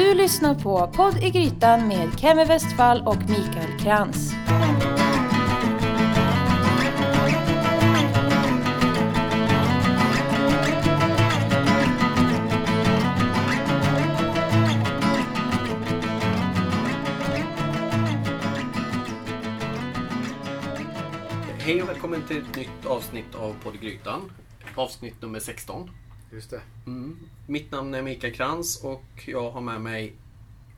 Du lyssnar på Podd i Grytan med Kemi Westfall och Mikael Krantz. Hej och välkommen till ett nytt avsnitt av Podd i Grytan. Avsnitt nummer 16. Just det. Mm. Mitt namn är Mikael Krantz och jag har med mig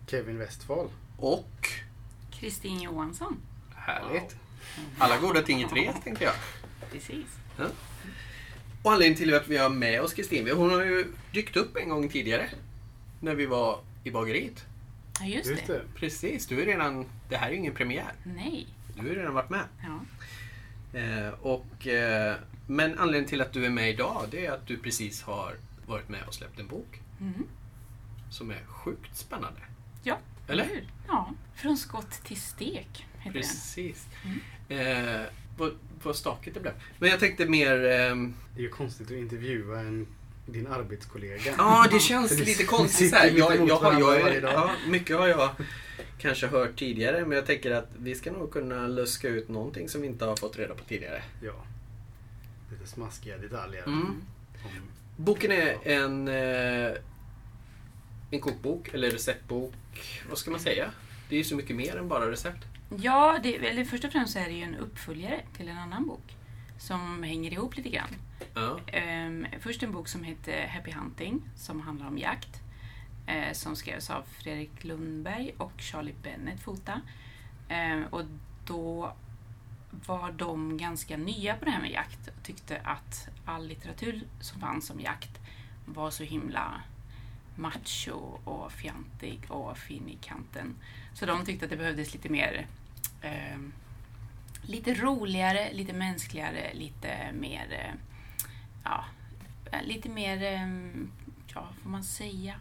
Kevin Westfall. och... Kristin Johansson. Härligt. Alla goda ting i tre, tänkte jag. Precis. Och anledningen till att vi har med oss Kristin, hon har ju dykt upp en gång tidigare. När vi var i bageriet. Ja, just, Just det. det. Precis, du är redan... Det här är ju ingen premiär. Nej. Du har redan varit med. Ja. Eh, och, eh, men anledningen till att du är med idag, det är att du precis har varit med och släppt en bok. Mm. Som är sjukt spännande. ja. Eller? hur? Ja. Från skott till stek heter Precis. Mm. Eh, vad, vad stakigt det blev. Men jag tänkte mer... ehm, Det är ju konstigt att intervjua en, din arbetskollega. Ja, det känns lite konstigt så här. Jag, jag, har- jag, ja, mycket har jag kanske hört tidigare, men jag tänker att vi ska nog kunna luska ut någonting som vi inte har fått reda på tidigare. Ja. Lite smaskiga detaljer. Mm. Om, Boken är en, eh, en kokbok, eller receptbok. Vad ska man säga? Det är ju så mycket mer än bara recept. Ja, det, eller först och främst så är det ju en uppföljare till en annan bok. Som hänger ihop lite grann. Ja. Ehm, först en bok som heter Happy Hunting som handlar om jakt. Eh, som skrevs av Fredrik Lundberg och Charlie Bennett fota. Ehm, och då var de ganska nya på det här med jakt och tyckte att all litteratur som fanns om jakt var så himla macho och fjantig och fin i kanten. Så de tyckte att det behövdes lite mer eh, lite roligare, lite mänskligare, lite mer eh, ja, lite mer, eh, ja, vad får man säga?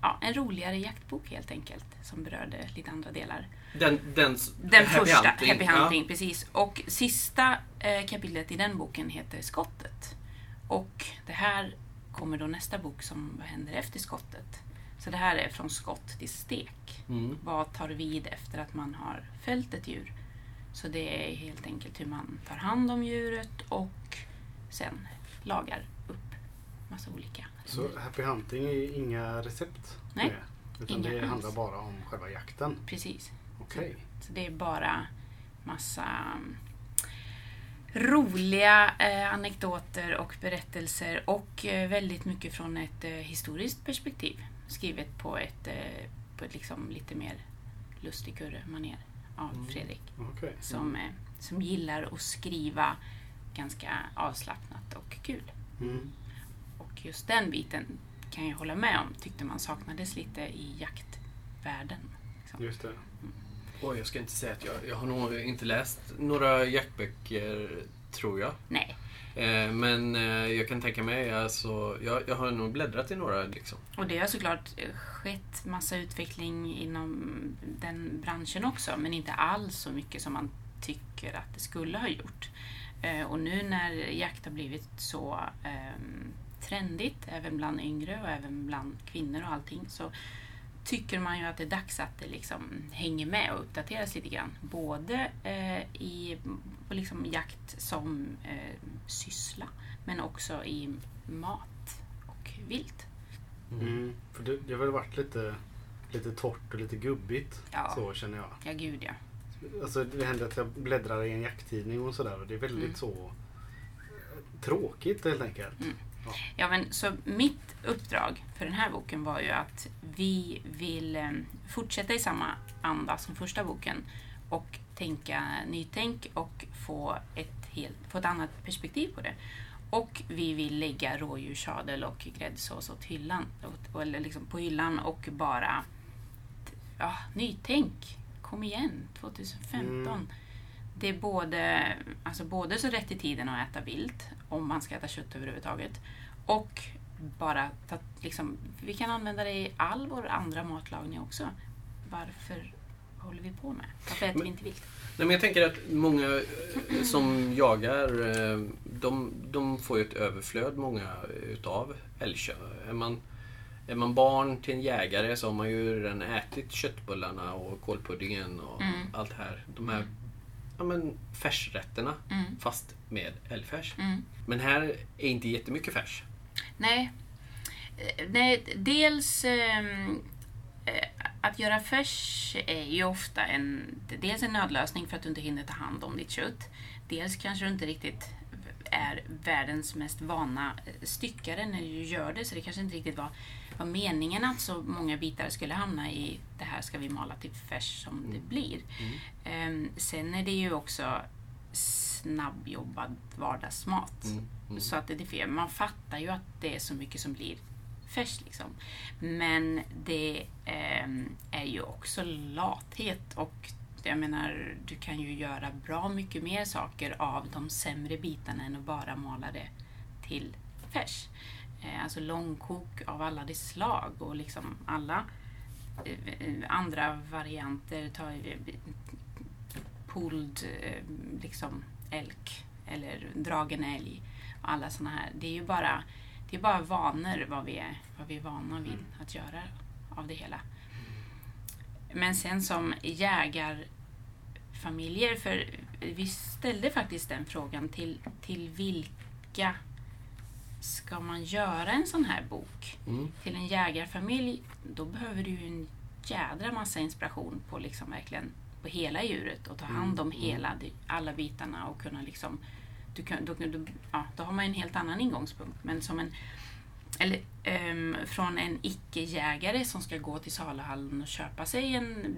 Ja, en roligare jaktbok helt enkelt, som berörde lite andra delar. Den, den, Den Happy första, Hunting. Happy Hunting, precis. Och sista eh, kapitlet i den boken heter Skottet. Och det här kommer då nästa bok som händer efter skottet. Så det här är från skott till stek. Ja. Mm. Vad tar vid efter att man har fällt ett djur? Så det är helt enkelt hur man tar hand om djuret och sen lagar upp massa olika. Så Happy Hunting är inga recept Nej, med, Utan inga det handlar bara om själva jakten. Precis. Okej. Så det är bara massa mm, roliga eh, anekdoter och berättelser och eh, väldigt mycket från ett eh, historiskt perspektiv. Skrivet på ett, eh, på ett liksom lite mer lustigkurre manér av Mm. Fredrik. Okej. Som, eh, som gillar att skriva ganska avslappnat och kul. Mm. Och just den biten kan jag hålla med om, tyckte man saknades lite i jaktvärlden. Liksom. Just det. Oj, jag ska inte säga att jag, jag har nog inte läst några jaktböcker, tror jag. Nej, Eh, men eh, jag kan tänka mig, alltså, jag, jag har nog bläddrat i några liksom. Och det har såklart eh, skett massa utveckling inom den branschen också, men inte alls så mycket som man tycker att det skulle ha gjort. Eh, Och nu när jakt har blivit så ehm, trendigt, även bland yngre och även bland kvinnor och allting, så tycker man ju att det är dags att det liksom hänger med och uppdateras lite grann. Både eh, i på liksom jakt som eh, syssla, men också i mat och vilt. Mm. För det, det har väl varit lite, lite torrt och lite gubbigt. Ja. Så känner jag. Ja, gud ja. Alltså, det händer att jag bläddrar i en jakttidning och sådär och det är väldigt Mm. så eh, tråkigt helt enkelt. Mm. Ja. Men så mitt uppdrag för den här boken var ju att vi vill eh, fortsätta i samma anda som första boken och tänka nytänk och få ett, helt, få ett annat perspektiv på det. Och vi vill lägga rådjurssadel och gräddsås åt hyllan, eller liksom på hyllan och bara ja, nytänk. Kom igen, 2015. Mm. Det är både, alltså både så rätt i tiden att äta vilt, om man ska äta kött överhuvudtaget, och bara ta, liksom, vi kan använda det i all vår andra matlagning också. Varför håller vi på med? Varför äter Men- vi inte vilt? Nej, men jag tänker att många eh, som jagar, eh, de, de får ju ett överflöd, många utav älgkött. Är man, är man barn till en jägare så har man ju redan ätit köttbullarna och kålpuddingen och Mm. allt här. De här ja, men, färsrätterna Mm. fast med älgfärs. Mm. Men här är inte jättemycket färs. Nej. Eh, Nej, dels ehm, eh, att göra färs är ju ofta en, dels en nödlösning för att du inte hinner ta hand om ditt kött. Dels kanske du inte riktigt är världens mest vana eh, styckare när du gör det, så det kanske inte riktigt var, var meningen att så många bitar skulle hamna i det här ska vi mala till färs som det blir. Ehm, sen är det ju också snabbjobbad vardagsmat. Mm. Mm. Så att det är fel. Man fattar ju att det är så mycket som blir färs. Liksom. Men det ehm, är ju också lathet och jag menar, du kan ju göra bra mycket mer saker av de sämre bitarna än att bara mala det till färs. Eh, alltså långkok av alla de slag och liksom alla eh, eh, andra varianter. Ta pulled liksom elk eller dragen älg och alla såna här. Det är ju bara, det är bara vanor vad vi, är, vad vi är vana vid att göra av det hela. Men sen som jägarfamiljer, för vi ställde faktiskt den frågan till, till vilka ska man göra en sån här bok? Mm. Till en jägarfamilj, då behöver du ju en jädra massa inspiration på liksom verkligen på hela djuret och ta hand om Mm, hela, alla bitarna och kunna liksom du kan, då, då, ja, då har man en helt annan ingångspunkt. Men som en, eller, ehm, från en icke-jägare som ska gå till saluhallen och köpa sig en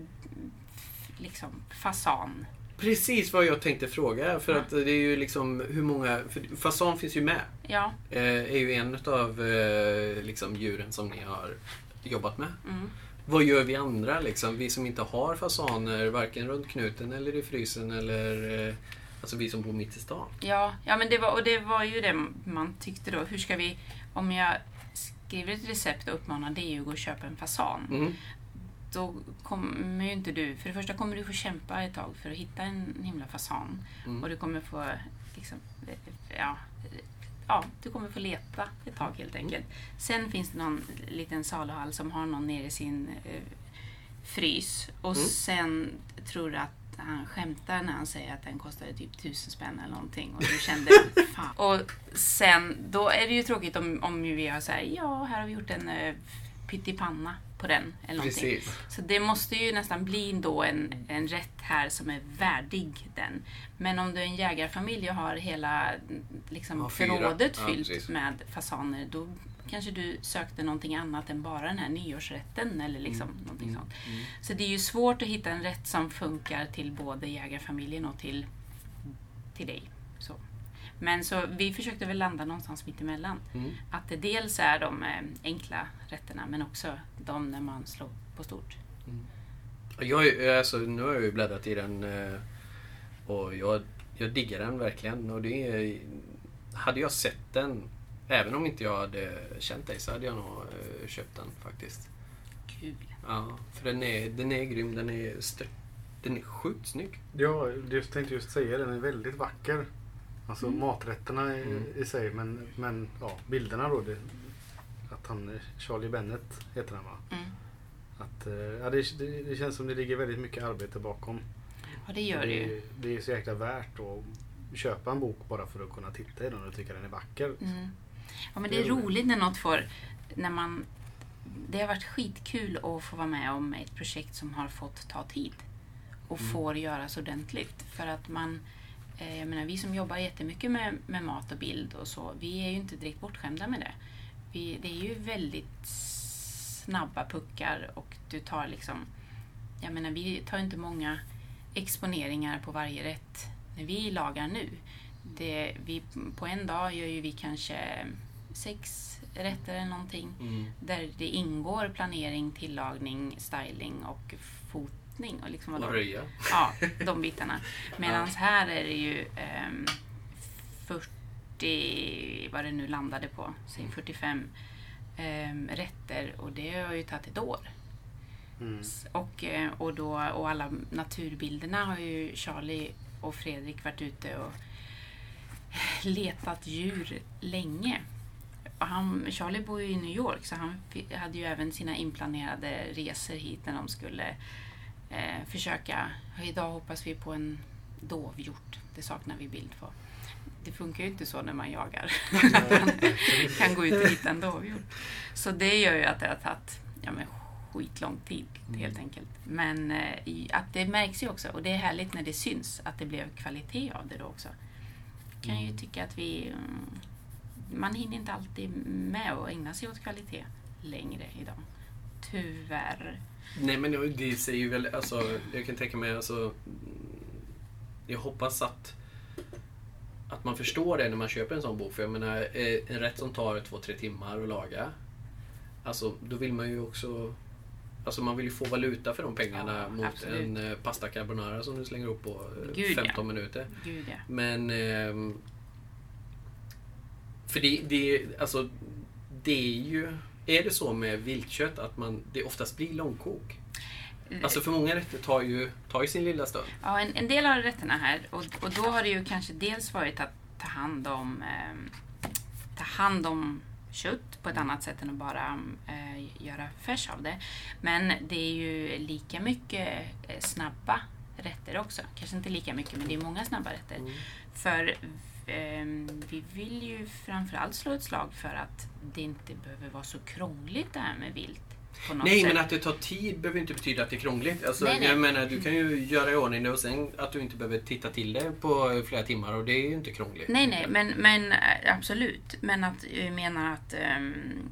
liksom, fasan. Precis vad jag tänkte fråga. För Ja. att det är ju liksom hur många... Fasan finns ju med. Ja, Eh, är ju en av eh, liksom, djuren som ni har jobbat med. mm, Vad gör vi andra liksom? Vi som inte har fasaner varken runt knuten eller i frysen eller... Eh, alltså vi som bor mitt i stan. ja, ja men det var, och det var ju det man tyckte då. Hur ska vi, om jag skriver ett recept och uppmanar dig att gå och köpa en fasan. Mm. Då kommer ju inte du... För det första kommer du få kämpa ett tag för att hitta en himla fasan. Mm. Och du kommer få... Liksom, ja, ja, du kommer få leta ett tag helt enkelt. Sen finns det någon liten saluhall som har någon nere i sin eh, frys. Och Mm. sen tror du att han skämtar när han säger att den kostade typ tusen spänn eller någonting. Och du kände, fan. Och sen, då är det ju tråkigt om, om vi har så här, ja, här har vi gjort en eh, pyttipanna på den. Eller någonting. Precis. Så det måste ju nästan bli då en, en rätt här som är värdig den. Men om du är en jägarfamilj och har hela liksom, Ja, förrådet Ja, fyllt precis. med fasaner, då kanske du sökte någonting annat än bara den här nyårsrätten eller liksom någonting Mm. sånt. Så det är ju svårt att hitta en rätt som funkar till både jägarfamiljen och till, till dig. Men så vi försökte väl landa någonstans mitt emellan. Mm. Att det dels är de eh, enkla rätterna men också de när man slår på stort. Jag, är- alltså, nu har jag ju bläddrat i den eh, och jag, jag diggar den verkligen. Och det är, hade jag sett den, även om inte jag hade känt dig, så hade jag nog eh, köpt den faktiskt. Kul. Ja, för den är, den är grym. Den är, stört, den är sjukt snygg. Ja, jag tänkte just säga den är väldigt vacker. Alltså maträtterna i, Mm. i sig men, men ja, bilderna då. Det, att han, Charlie Bennett heter han va? Mm. Att, eh, ja, det, det, det känns som det ligger väldigt mycket arbete bakom. Ja, det gör det ju. det, det är så jäkla värt att köpa en bok bara för att kunna titta i den och tycka den är vacker. Mm. Ja, men det Det är är roligt. roligt när något får... När man, det har varit skitkul att få vara med om ett projekt som har fått ta tid och Mm. får göras ordentligt. För att man... Eh, jag menar, vi som jobbar jättemycket med, med mat och bild och så, vi är ju inte direkt bortskämda med det. Vi, det är ju väldigt snabba puckar och du tar liksom... Jag menar, vi tar inte många exponeringar på varje rätt när vi lagar nu. Det, vi, på en dag gör ju vi kanske sex rätter eller någonting där det ingår planering, tillagning, styling och fotning. Och liksom Och vadå? röja. Ja, de bitarna. Medan här är det ju ehm, 40, vad det nu landade på, säg 45 ehm, rätter och det har ju tagit ett år. Mm. Och, eh, och, då, och alla naturbilderna har ju Charlie och Fredrik varit ute och letat djur länge. och han, Charlie bor ju i New York så han hade ju även sina inplanerade resor hit när de skulle eh, försöka. Idag hoppas vi på en dovhjort. Det saknar vi bild på. Det funkar ju inte så när man jagar. Man kan gå ut och hitta en dovhjort. Så det gör ju att det har tagit ja, men skitlång tid helt enkelt. Men eh, att det märks ju också och det är härligt när det syns att det blev kvalitet av det då också. Kan ju tycka att vi mm, man hinner inte alltid med att ägna sig åt kvalitet längre idag. Tyvärr. Nej men det säger ju väl, alltså jag kan tänka mig alltså Jag hoppas att att man förstår det när man köper en sån bok. För jag menar, eh, en rätt som tar två, tre timmar att laga. Alltså, då vill man ju också... Alltså man vill ju få valuta för de pengarna Ja, mot absolut. en eh, pasta carbonara som du slänger upp på eh, Gud, 15 ja. minuter. Gud ja. Men... ehm, för det, det, alltså, det är ju... Är det så med viltkött att man, det oftast blir långkok? Alltså för många rätter tar ju, tar ju sin lilla stund. Ja, en, en del av rätterna här och, och då har det ju kanske dels varit att ta hand om, ehm, ta hand om kött på ett annat sätt än att bara eh, göra färs av det. Men det är ju lika mycket eh, snabba rätter också. Kanske inte lika mycket, men det är många snabba rätter. För ehm, vi vill ju framförallt slå ett slag för att det inte behöver vara så krångligt det här med vilt. Nej, sätt. men att det tar tid behöver inte betyda att det är krångligt. Alltså, Nej, nej. Jag menar, du kan ju göra i ordning det och sen att du inte behöver titta till det på flera timmar och det är ju inte krångligt. Nej, nej, men, men eh, absolut. Men att jag menar att ehm,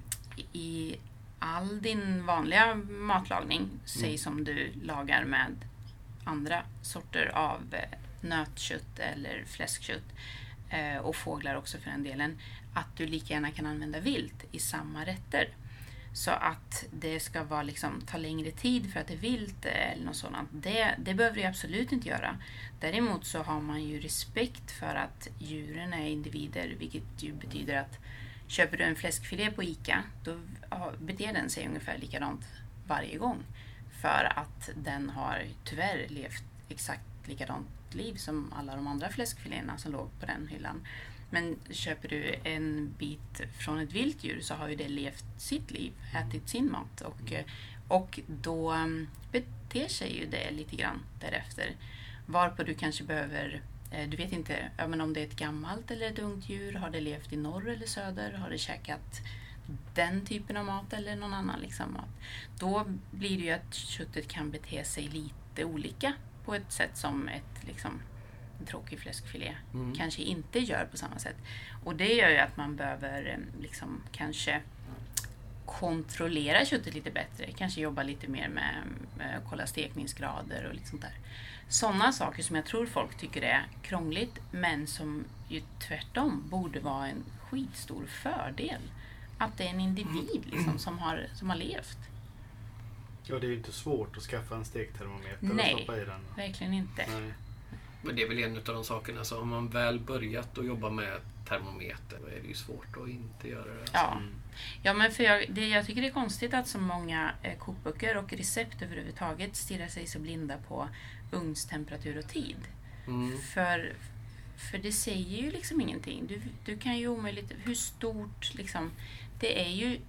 i all din vanliga matlagning, säg som du lagar med andra sorter av eh, nötkött eller fläskkött Eh, och fåglar också för den delen, att du lika gärna kan använda vilt i samma rätter. Så att det ska vara liksom, ta längre tid för att det är vilt eller något sådant, det, det behöver du absolut inte göra. Däremot så har man ju respekt för att djuren är individer, vilket ju betyder att köper du en fläskfilé på ICA, då beter den sig ungefär likadant varje gång. För att den har tyvärr levt exakt likadant liv som alla de andra fläskfiléerna som låg på den hyllan. Men köper du en bit från ett vilt djur så har ju det levt sitt liv, ätit sin mat och, och då mm, beter sig ju det lite grann därefter. Varpå du kanske behöver, eh, du vet inte ja, men om det är ett gammalt eller ett ungt djur, har det levt i norr eller söder, har det käkat den typen av mat eller någon annan liksom mat. Då blir det ju att köttet kan bete sig lite olika på ett sätt som ett liksom, en tråkig fläskfilé Mm. kanske inte gör på samma sätt. Och det gör ju att man behöver eh, liksom kanske kontrollera köttet lite bättre. Kanske jobba lite mer med, med att kolla stekningsgrader och lite sånt där. Sådana saker som jag tror folk tycker är krångligt men som ju tvärtom borde vara en skitstor fördel. Att det är en individ liksom, som, har, som har levt. Ja, det är ju inte svårt att skaffa en stektermometer Nej. och stoppa i den. Verkligen inte. Nej. Men det är väl en av de sakerna, så har man väl börjat att jobba med termometer då är det ju svårt att inte göra det. Ja. Mm. Ja, men för jag, det, jag tycker det är konstigt att så många eh, kokböcker och recept överhuvudtaget stirrar sig så blinda på ugnstemperatur och tid. Mm. För, för det säger ju liksom ingenting. Du, du kan ju omöjligt... Hur stort liksom... Det är ju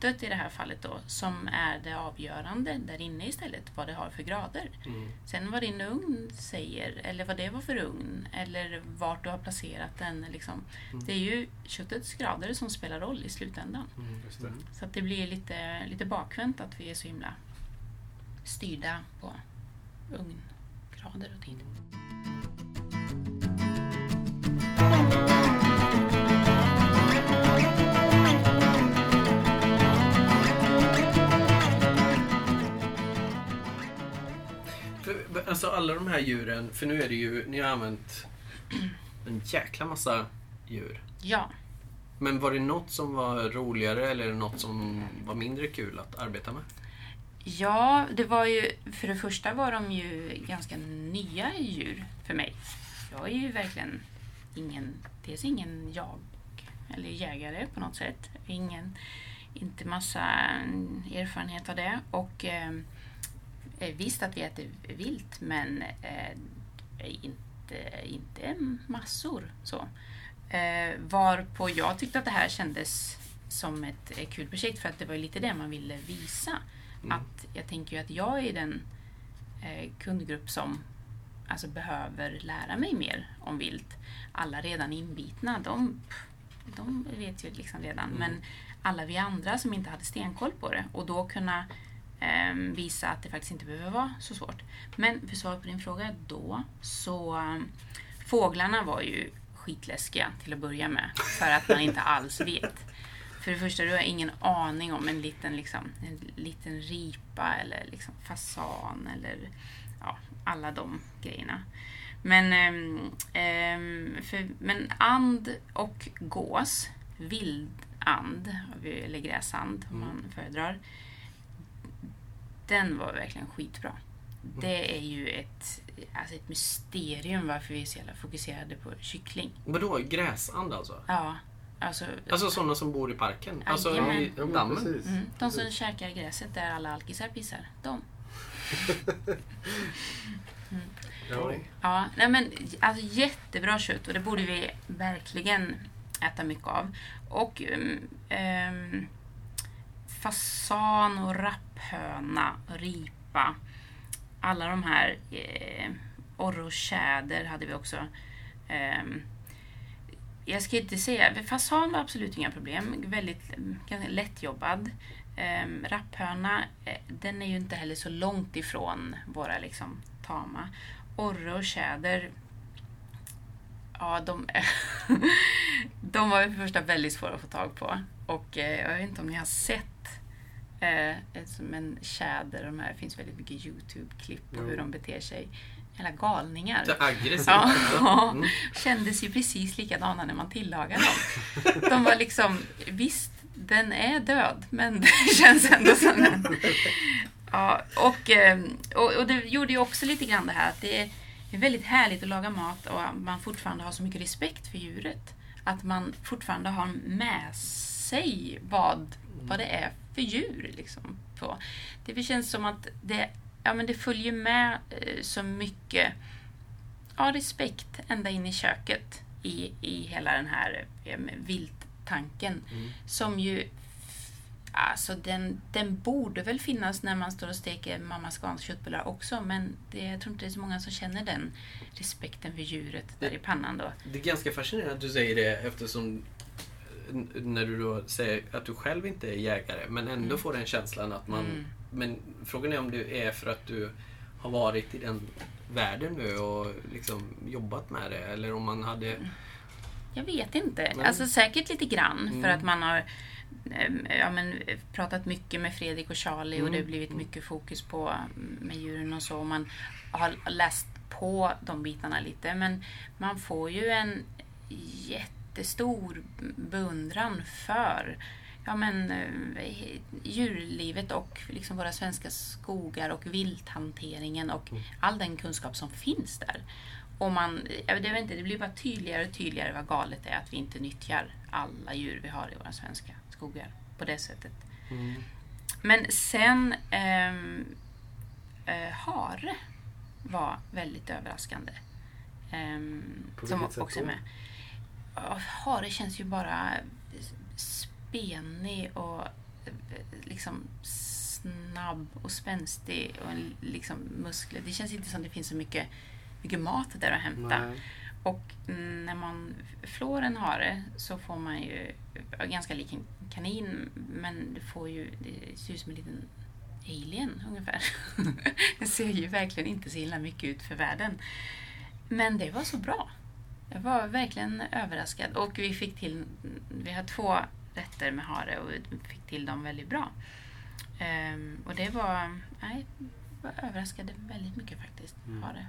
köttet i det här fallet då som är det avgörande där inne istället. Vad det har för grader. Mm. Sen vad din ugn säger, eller vad det var för ugn, eller vart du har placerat den. Liksom. Det är ju köttets grader som spelar roll i slutändan. Mm. Så att det blir lite, lite bakvänt att vi är så himla styrda på ugngrader och tid. Alltså alla de här djuren, för nu är det ju, ni har använt en jäkla massa djur. Ja, Men var det något som var roligare eller något som var mindre kul att arbeta med? ja, det var ju... För det första var de ju ganska nya djur för mig. Jag är ju verkligen ingen... Dels ingen jag eller jägare på något sätt. Ingen, inte massa erfarenhet av det. Och eh, visst att vi äter vilt, men eh, inte, inte massor. så. Eh, varpå jag tyckte att det här kändes som ett eh, kul projekt för att det var lite det man ville visa. Mm. Att jag tänker ju att jag är den eh, kundgrupp som alltså, behöver lära mig mer om vilt. Alla redan inbitna, de, de vet ju liksom redan. Mm. Men alla vi andra som inte hade stenkoll på det och då kunna visa att det faktiskt inte behöver vara så svårt. Men för svar på din fråga då, så um, fåglarna var ju skitläskiga till att börja med. För att man inte alls vet. För det första, du har ingen aning om en liten, liksom, en liten ripa eller liksom fasan eller ja, alla de grejerna. Men, ehm, ehm, för, men and och gås, vildand, eller gräsand om man föredrar, den var verkligen skitbra. Det är ju ett, alltså ett mysterium varför vi är så jävla fokuserade på kyckling. Vadå, gräsand alltså? Ja, alltså, Alltså sådana som bor i parken? Alltså i Ja, dammen? precis. mm, de som käkar gräset där alla alkisar pissar. De. Ja. Ja, nej men alltså jättebra kött och det borde vi verkligen äta mycket av. Och um, um, fasan och rapphöna, ripa, alla de här eh, orre och tjäder hade vi också. Eh, jag ska inte säga, fasan var absolut inga problem, väldigt ganska lättjobbad. Eh, rapphöna, eh, den är ju inte heller så långt ifrån våra liksom, tama. Orre och tjäder, ja de, de var ju för första väldigt svåra att få tag på. Och eh, jag vet inte om ni har sett eh, som en tjäder, de här, det finns väldigt mycket YouTube-klipp på Jo. hur de beter sig. Hela galningar. Det aggressivt. Ja, Mm. kändes ju precis likadana när man tillagade dem. De var liksom, visst, den är död, men det känns ändå som en... Ja, och, eh, och, och det gjorde ju också lite grann det här att det är väldigt härligt att laga mat och man fortfarande har så mycket respekt för djuret. Att man fortfarande har med sig vad, vad det är för djur. Liksom, på. Det känns som att det, ja, men det följer med eh, så mycket ja, respekt ända in i köket i, i hela den här eh, vilttanken. Mm. Som ju, alltså den, den borde väl finnas när man står och steker mamma Scans köttbullar också, men det, jag tror inte det är så många som känner den respekten för djuret där i pannan då. Det är ganska fascinerande att du säger det eftersom när du då säger att du själv inte är jägare men ändå Mm. får den känslan att man... Mm. Men frågan är om det är för att du har varit i den världen nu och liksom jobbat med det eller om man hade... Jag vet inte. Nej. Alltså säkert lite grann för Mm. att man har eh, ja, men, pratat mycket med Fredrik och Charlie och Mm. det har blivit mycket fokus på mm, med djuren och så. Och man har läst på de bitarna lite. Men man får ju en jättestor beundran för ja, men, eh, djurlivet och liksom våra svenska skogar och vilthanteringen och all den kunskap som finns där. Och man, jag vet inte, det blir bara tydligare och tydligare vad galet det är att vi inte nyttjar alla djur vi har i våra svenska skogar på det sättet. Mm. Men sen ehm, eh, hare var väldigt överraskande. På som också är med. Ja, hare känns ju bara spenig och eh, liksom snabb och spänstig och en, liksom muskler. Det känns inte som det finns så mycket, mycket mat där att hämta. Nej. Och när man flår en hare så får man ju ganska lik en kanin men det får ju, det ser ut som en liten alien ungefär. det ser ju verkligen inte så illa mycket ut för världen. Men det var så bra. Jag var verkligen överraskad och vi fick till, vi har två rätter med hare och vi fick till dem väldigt bra. Ehm, och det var, nej, var överraskade väldigt mycket faktiskt. Mm. Hare.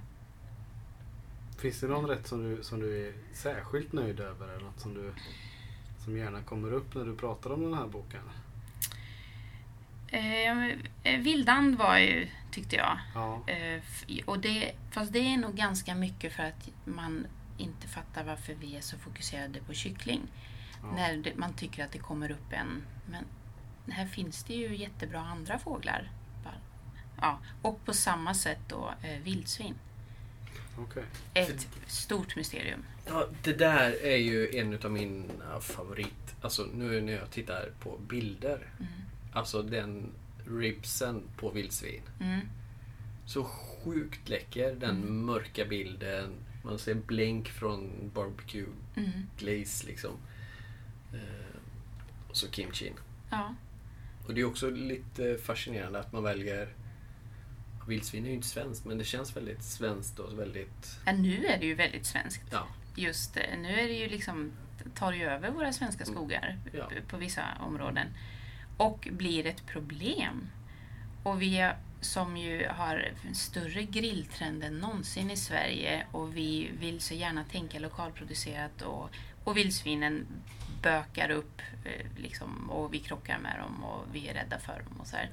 Finns det någon rätt som du, som du är särskilt nöjd över? Eller något som, du, som gärna kommer upp när du pratar om den här boken? Eh, eh, Vildand var ju, tyckte jag. Ja. Eh, och det, fast det är nog ganska mycket för att man inte fattar varför vi är så fokuserade på kyckling. Ja. När det, man tycker att det kommer upp en... Men här finns det ju jättebra andra fåglar. Ja, och på samma sätt då eh, vildsvin. Okej. Ett stort mysterium. Ja, det där är ju en av mina favorit. Alltså nu när jag tittar på bilder. Mm. Alltså den ribsen på vildsvin. Mm. Så sjukt läcker. Den Mm. mörka bilden. Man ser blink från barbecue Mm. glaze liksom. Eh, och så kimchin. Ja. Och det är också lite fascinerande att man väljer Vildsvin är ju inte svenskt men det känns väldigt svenskt och väldigt... ja. Nu är det ju väldigt svenskt. Ja, Just eh, nu är det ju liksom, tar ju över våra svenska skogar Ja. på vissa områden. Och blir ett problem. Och vi som ju har en större grilltrend än någonsin i Sverige och vi vill så gärna tänka lokalproducerat och, och vildsvinen bökar upp eh, liksom, och vi krockar med dem och vi är rädda för dem och så här.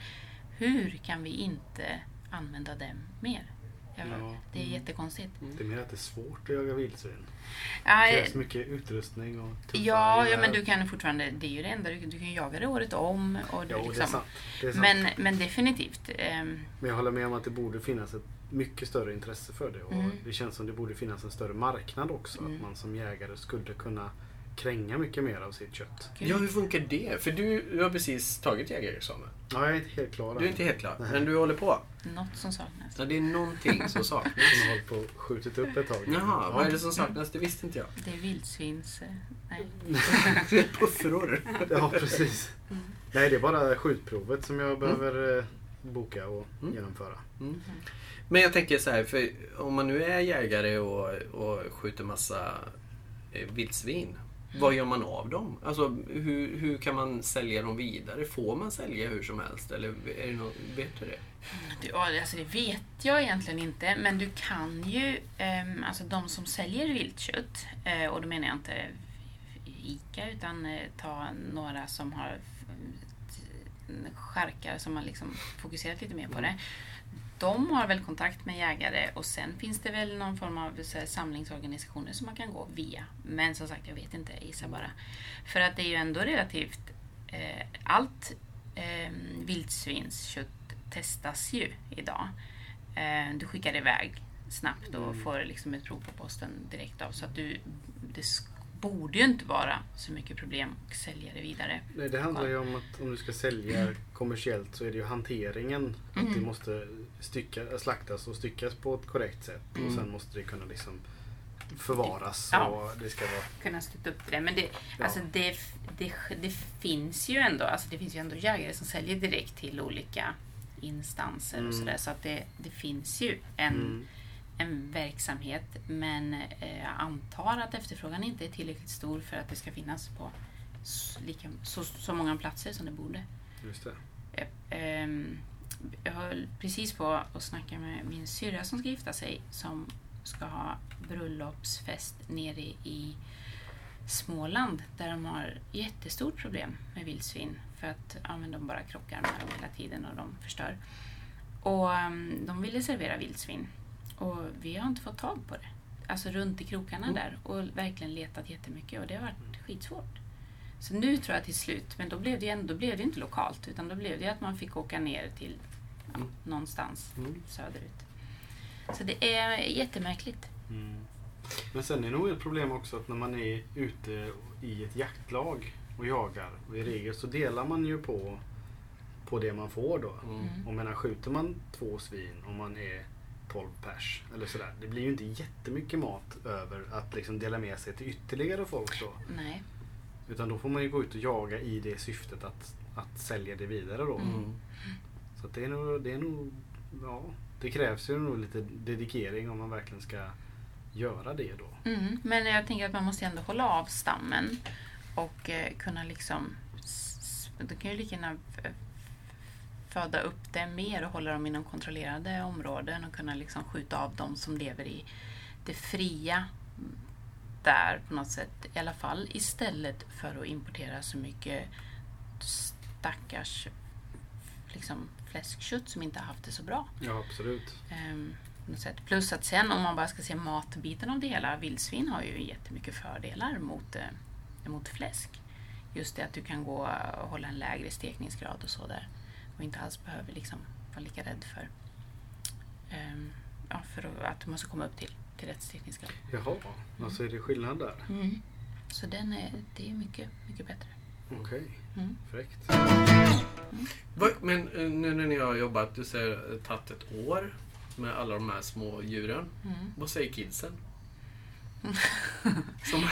Hur kan vi inte använda dem mer? Jag, Ja. Det är jättekonstigt. Det är mer att det är svårt att jaga vildsvin. Ja, Det krävs mycket utrustning och tuffa Ja, ja, men du kan fortfarande, det är ju det enda, du, du kan jaga det året om. Och du Jo, det är liksom, sant. Det är sant. men, men definitivt. ehm, Men jag håller med om att det borde finnas ett mycket större intresse för det. Och Mm. Det känns som det borde finnas en större marknad också. Mm. Att man som jägare skulle kunna kränga mycket mer av sitt kött. gud. ja hur funkar det? För du, du har precis tagit jägarexamen. Ja, jag är inte helt klar Du är inte helt klar, men du håller på. Något som saknas. Ja, det är någonting som saknas. Jag har hållit på och skjutit upp ett tag. Jaha, vad är det som saknas? Det visste inte jag. Det är vildsvins... eh, Nej. Puffror. Ja, precis. Mm. Nej, det är bara skjutprovet som jag behöver eh, boka och Mm. genomföra. Mm. Men jag tänker så här, för om man nu är jägare och, och skjuter massa eh, vildsvin. Vad gör man av dem? Alltså hur, hur kan man sälja dem vidare? Får man sälja hur som helst? Eller är det någon, vet du det? Du, alltså det vet jag egentligen inte, men du kan ju, ehm, alltså de som säljer viltkött, eh, och då menar jag inte ICA, utan eh, ta några som har mm, skärkar som har liksom fokuserat lite mer på det. De har väl kontakt med jägare och sen finns det väl någon form av samlingsorganisationer som man kan gå via. Men som sagt, jag vet inte, jag gissar bara. För att det är ju ändå relativt eh, allt eh, vildsvinskött testas ju idag. Eh, du skickar iväg snabbt och får liksom ett prov på posten direkt av. Så att du, det borde ju inte vara så mycket problem att sälja det vidare. Nej, det handlar ju om att om du ska sälja kommersiellt så är det ju hanteringen. Att Mm. det måste stycka, slaktas och styckas på ett korrekt sätt. Mm. Och sen måste det kunna liksom förvaras. Ja. Och det ska vara... Kunna stötta upp det. Men det, Ja. alltså det, det, det finns ju ändå alltså det finns ju ändå jägare som säljer direkt till olika instanser Mm. och sådär. Så att det, det finns ju en, Mm. En verksamhet. Men eh, jag antar att efterfrågan inte är tillräckligt stor för att det ska finnas på lika, så, så många platser som det borde. Just det. Eh, ehm, Jag höll precis på att snacka med min syrra som ska gifta sig som ska ha bröllopsfest nere i Småland där de har jättestort problem med vildsvin för att ja, de bara krockar med dem hela tiden och de förstör. Och um, de ville servera vildsvin och vi har inte fått tag på det. Alltså runt i krokarna Mm. där och verkligen letat jättemycket och det har varit skitsvårt. Så nu tror jag till slut, men då blev det ändå, då blev det inte lokalt utan då blev det att man fick åka ner till ja, Mm. någonstans Mm. söderut. Så det är jättemärkligt. Mm. Men sen är det nog ett problem också att när man är ute i ett jaktlag och jagar. Och I regel så delar man ju på, på det man får då. Mm. Och menar, skjuter man två svin om man är 12 pers eller sådär. Det blir ju inte jättemycket mat över att liksom dela med sig till ytterligare folk då. Nej. Utan då får man ju gå ut och jaga i det syftet att, att sälja det vidare då. Mm. Så det är nog, det är nog, ja, det krävs ju nog lite dedikering om man verkligen ska göra det då. Mm. Men jag tänker att man måste ändå hålla av stammen och eh, kunna liksom... Då kan ju lika gärna föda upp det mer och hålla dem inom kontrollerade områden och kunna liksom skjuta av dem som lever i det fria där på något sätt i alla fall istället för att importera så mycket stackars liksom, fläskkött som inte har haft det så bra. Ja, absolut. Sätt. Plus att sen om man bara ska se matbiten av det hela, vildsvin har ju jättemycket fördelar mot, eh, mot fläsk. Just det att du kan gå och hålla en lägre stekningsgrad och så där. Och inte alls behöver liksom vara lika rädd för, ehm, ja, för att du måste komma upp till, till rättstekniska. Jaha, alltså är det skillnad där? Mm. Så den är, det är mycket, mycket bättre. Okej, Mm. fräckt. Vad- Men eh, nu när ni har jobbat, du säger har tagit ett år med alla de här små djuren. Mm. Vad säger kidsen? Som,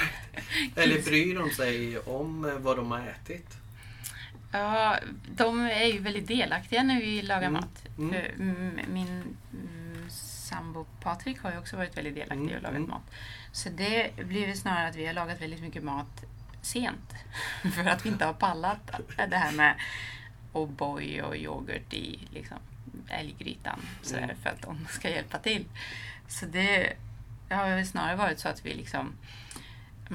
eller bryr de sig om eh, vad de har ätit? Ja, de är ju väldigt delaktiga när vi lagar Mm. mat. Mm. Min mm, sambo Patrik har ju också varit väldigt delaktig Mm, och lagat mm. mat. Så det blir väl snarare att vi har lagat väldigt mycket mat sent. För att vi inte har pallat det här med O'boy och yoghurt i liksom, älggrytan. Så Mm. För att de ska hjälpa till. Så det har väl snarare varit så att vi liksom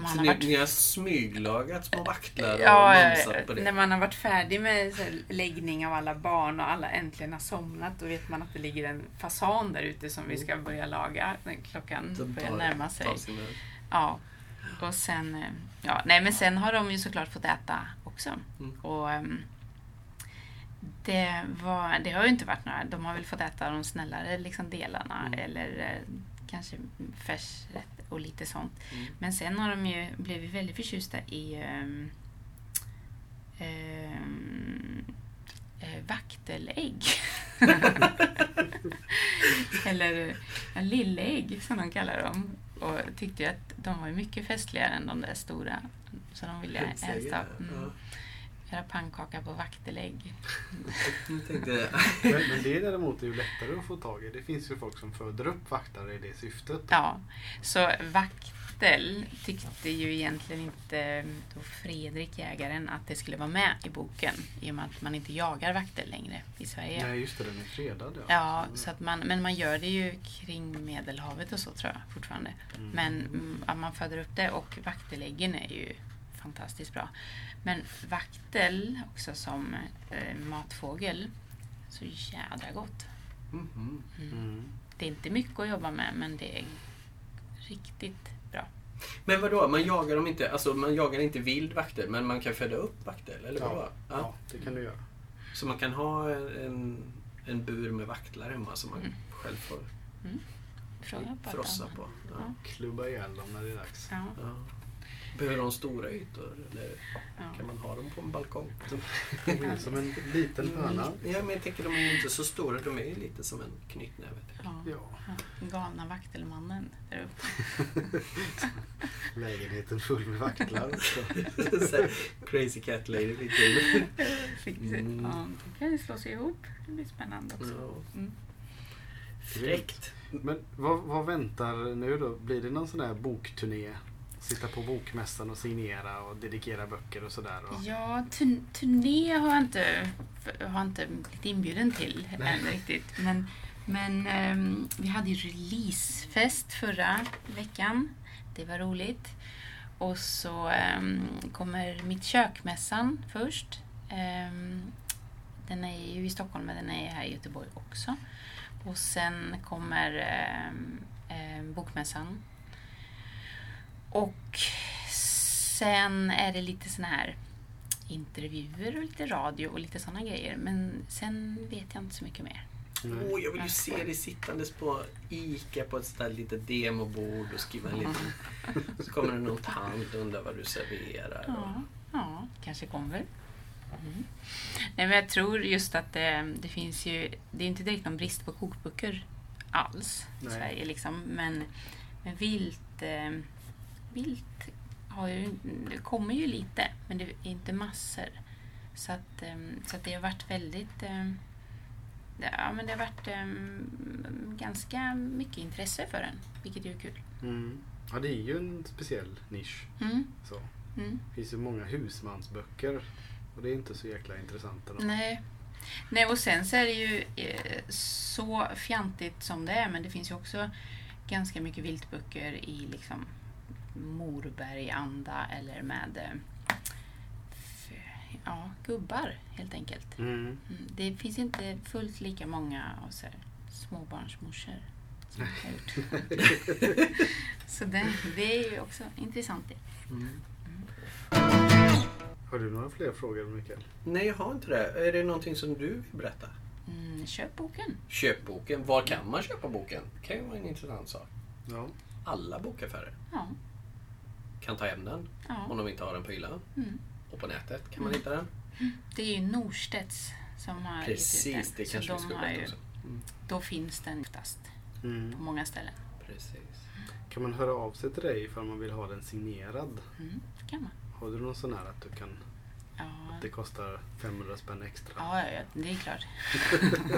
man Så har ni, varit ni har smyglagat små vaktlar och Ja, mumsat på det? när man har varit färdig med läggning av alla barn och alla äntligen har somnat, då vet man att det ligger en fasan där ute som vi ska börja laga när klockan börjar närma sig. Ja. Och sen, eh, ja, nej men sen har de ju såklart fått äta också. Mm. Och ehm, det, var, det har ju inte varit några, de har väl fått äta de snällare liksom delarna Mm. eller eh, kanske färsrätt och lite sånt. Mm. Men sen har de ju blivit väldigt förtjusta i ehm, ehm, eh, vaktelägg. Eller ja, lillägg som de kallar dem. Och tyckte ju att de var mycket festligare än de där stora. Så de ville helst ha, mm, göra pannkaka på vaktelägg. Men, men det däremot är ju lättare att få tag i. Det finns ju folk som föder upp vaktare i det syftet. Ja, så vaktel tyckte ju egentligen inte då Fredrik, jägaren, att det skulle vara med i boken. I och med att man inte jagar vaktel längre i Sverige. Nej, just det, den är fredad. Ja, Ja, så att man, men man gör det ju kring Medelhavet och så tror jag fortfarande. Mm. Men mm, att man föder upp det och vakteläggen är ju fantastiskt bra. Men vaktel också som eh, matfågel, så jädra gott. Mhm. Mm. Det är inte mycket att jobba med men det är riktigt bra. Men vadå, man jagar dem inte, alltså man jagar inte vild vaktel, men man kan föda upp vaktel, eller vadå? Ja, ja, det kan du göra. Så man kan ha en, en bur med vaktlar hemma som man Mm. själv får Fråga på frossa på. Ja. Ja. Klubba ihjäl dem när det är dags. Ja, Ja. Behöver de stora ytor eller ja. kan man ha dem på en balkong? De är som en liten höna. Ja, men jag tänker de är ju inte så stora, de är ju lite som en knytnäve. Ja. Ja, Galna vaktelmannen där uppe. lägenheten full med vaktlar. Så. Så här, Crazy cat lady lite. Mm. Ja, då kan det slå sig ihop. Det blir spännande också. Ja. Mm. Fräckt. Men vad, vad väntar nu då? Blir det någon sån här bokturné? Sitta på bokmässan och signera och dedikera böcker och sådär? Och... Ja, turn- turné har jag inte, har inte blivit inbjuden till Nej. än riktigt. Men, men ehm, vi hade ju releasefest förra veckan. Det var roligt. Och så ehm, kommer Mitt kökmässan först. Ehm, den är ju i Stockholm men den är här i Göteborg också. Och sen kommer ehm, Bokmässan. Och sen är det lite såna här intervjuer och lite radio och lite såna grejer. Men sen vet jag inte så mycket mer. Nej. Åh, jag vill ju se dig sittandes på ICA på ett sånt där litet demobord och skriva en liten... Så kommer det någon tant och undrar vad du serverar. Ja, ja kanske kommer. Mm. Nej, men jag tror just att det, det finns ju... Det är inte direkt någon brist på kokböcker alls i Nej. Sverige. Liksom. Men, men vilt, eh, vilt har ju, det kommer ju lite, men det är inte massor. Så, att, eh, så att det har varit väldigt... Eh, ja, men det har varit eh, ganska mycket intresse för den, vilket är ju kul. Mm. Ja, det är ju en speciell nisch. Mm, Så. mm. Det finns ju många husmansböcker och det är inte så jäkla intressant ändå. Nej. Nej, och sen så är det ju eh, så fjantigt som det är, men det finns ju också ganska mycket viltböcker i liksom Morberg-anda eller med eh, ja, gubbar helt enkelt. Mm. Mm, Det finns inte fullt lika många av så här, småbarnsmorsor som har gjort. så det, det är ju också intressant. det. Mm. Har du några fler frågor Mikael? Nej, jag har inte det. Är det någonting som du vill berätta? Mm, köp boken. Köp boken. Var kan man köpa boken? Det kan ju vara en intressant sak. Ja. alla bokaffärer Ja. Kan ta hem den om ja. de inte har den på hyllan. Mm. Och på nätet kan man hitta den. Det är ju Norstedts som har gett ut Precis, det den. kanske vi de skulle har berätta ju, också. Mm. Då finns den oftast Mm. på många ställen. Precis. Kan man höra av sig till dig ifall man vill ha den signerad? Mm. det kan man. Har du någon sån här att du kan, Ja. det kostar 500 spänn extra? Ja, ja, det är klart.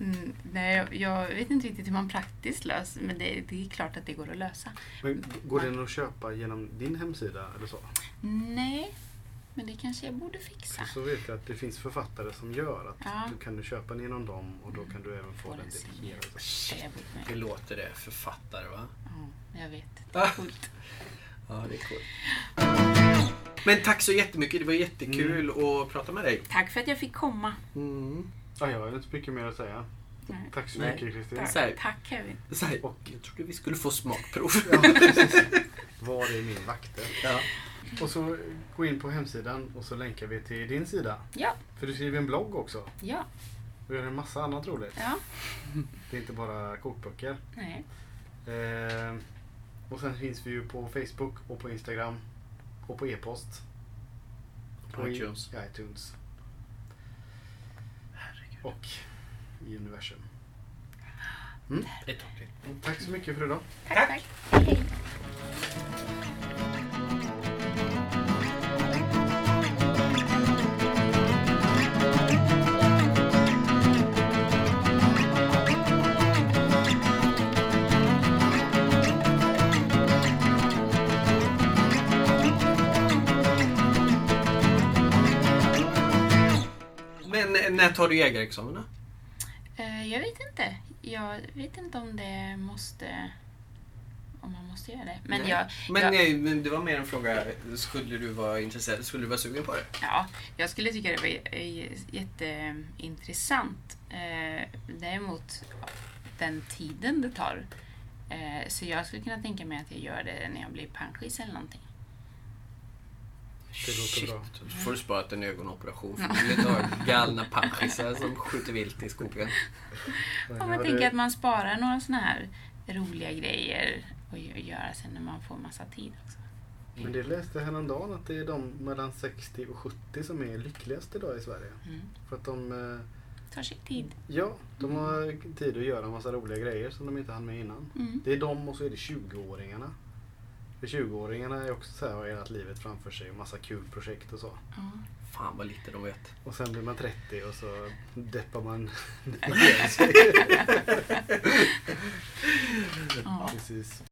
mm, nej, jag- vet inte riktigt hur man praktiskt löser men det, det är klart att det går att lösa. Men går den att köpa genom din hemsida eller så? Nej, men det kanske jag borde fixa. Så vet jag att det finns författare som gör att Ja. du kan du köpa den genom dem och då kan du även få den dedikerad. Det man låter det. Författare va? Ja, jag vet. Det Ah. är coolt. Ja, det är coolt. Men tack så jättemycket. Det var jättekul att prata med dig. Tack för att jag fick komma. Mm. Ja, jag har inte mycket mer att säga. Nej. Tack så Nej. mycket Kristin. Tack, här. Tack Kevin. Här, Och- jag trodde vi skulle få smakprov. Ja. Var är min vakter? Ja. Och så gå in på hemsidan och så länkar vi till din sida. Ja, För du skriver en blogg också. ja, Och gör en massa annat roligt. ja. Det är inte bara kokböcker. Nej. Eh, och sen finns vi ju på Facebook och på Instagram. Och på e-post. På iTunes. i iTunes. Herregud. Och i universum. Ett tag till. Tack så mycket för idag. Tack, tack. Hej. När tar du jägarexamen då? Eh, Jag vet inte. Jag vet inte om det måste... Om man måste göra det. Men Nej. jag... Men, jag, nej, men det var mer en fråga. Skulle du vara intresserad? Skulle du vara sugen på det? Ja, jag skulle tycka det var eh, jätteintressant. Eh, Däremot den tiden det tar. Eh, Så jag skulle kunna tänka mig att jag gör det när jag blir pensionist eller någonting. Det låter bra. Så får du sparat en ögonoperation. För du vill inte ha galna panschisar som skjuter vilt i skogen. Men jag du- tänker att man sparar några såna här roliga grejer och gö- göra sen när man får massa tid också. Men det läste jag häromdagen att det är de mellan 60 och 70 som är lyckligast idag i Sverige. Mm. För att de, eh, Tar sig tid. ja, de har tid att göra en massa roliga grejer som de inte hann med innan. Mm. Det är de och så är det 20-åringarna. För 20-åringarna är också så här, har hela livet framför sig och massa kul projekt och så. Ja. Fan vad lite de vet. Och sen blir man 30 och så deppar man ner sig. Ja. Precis.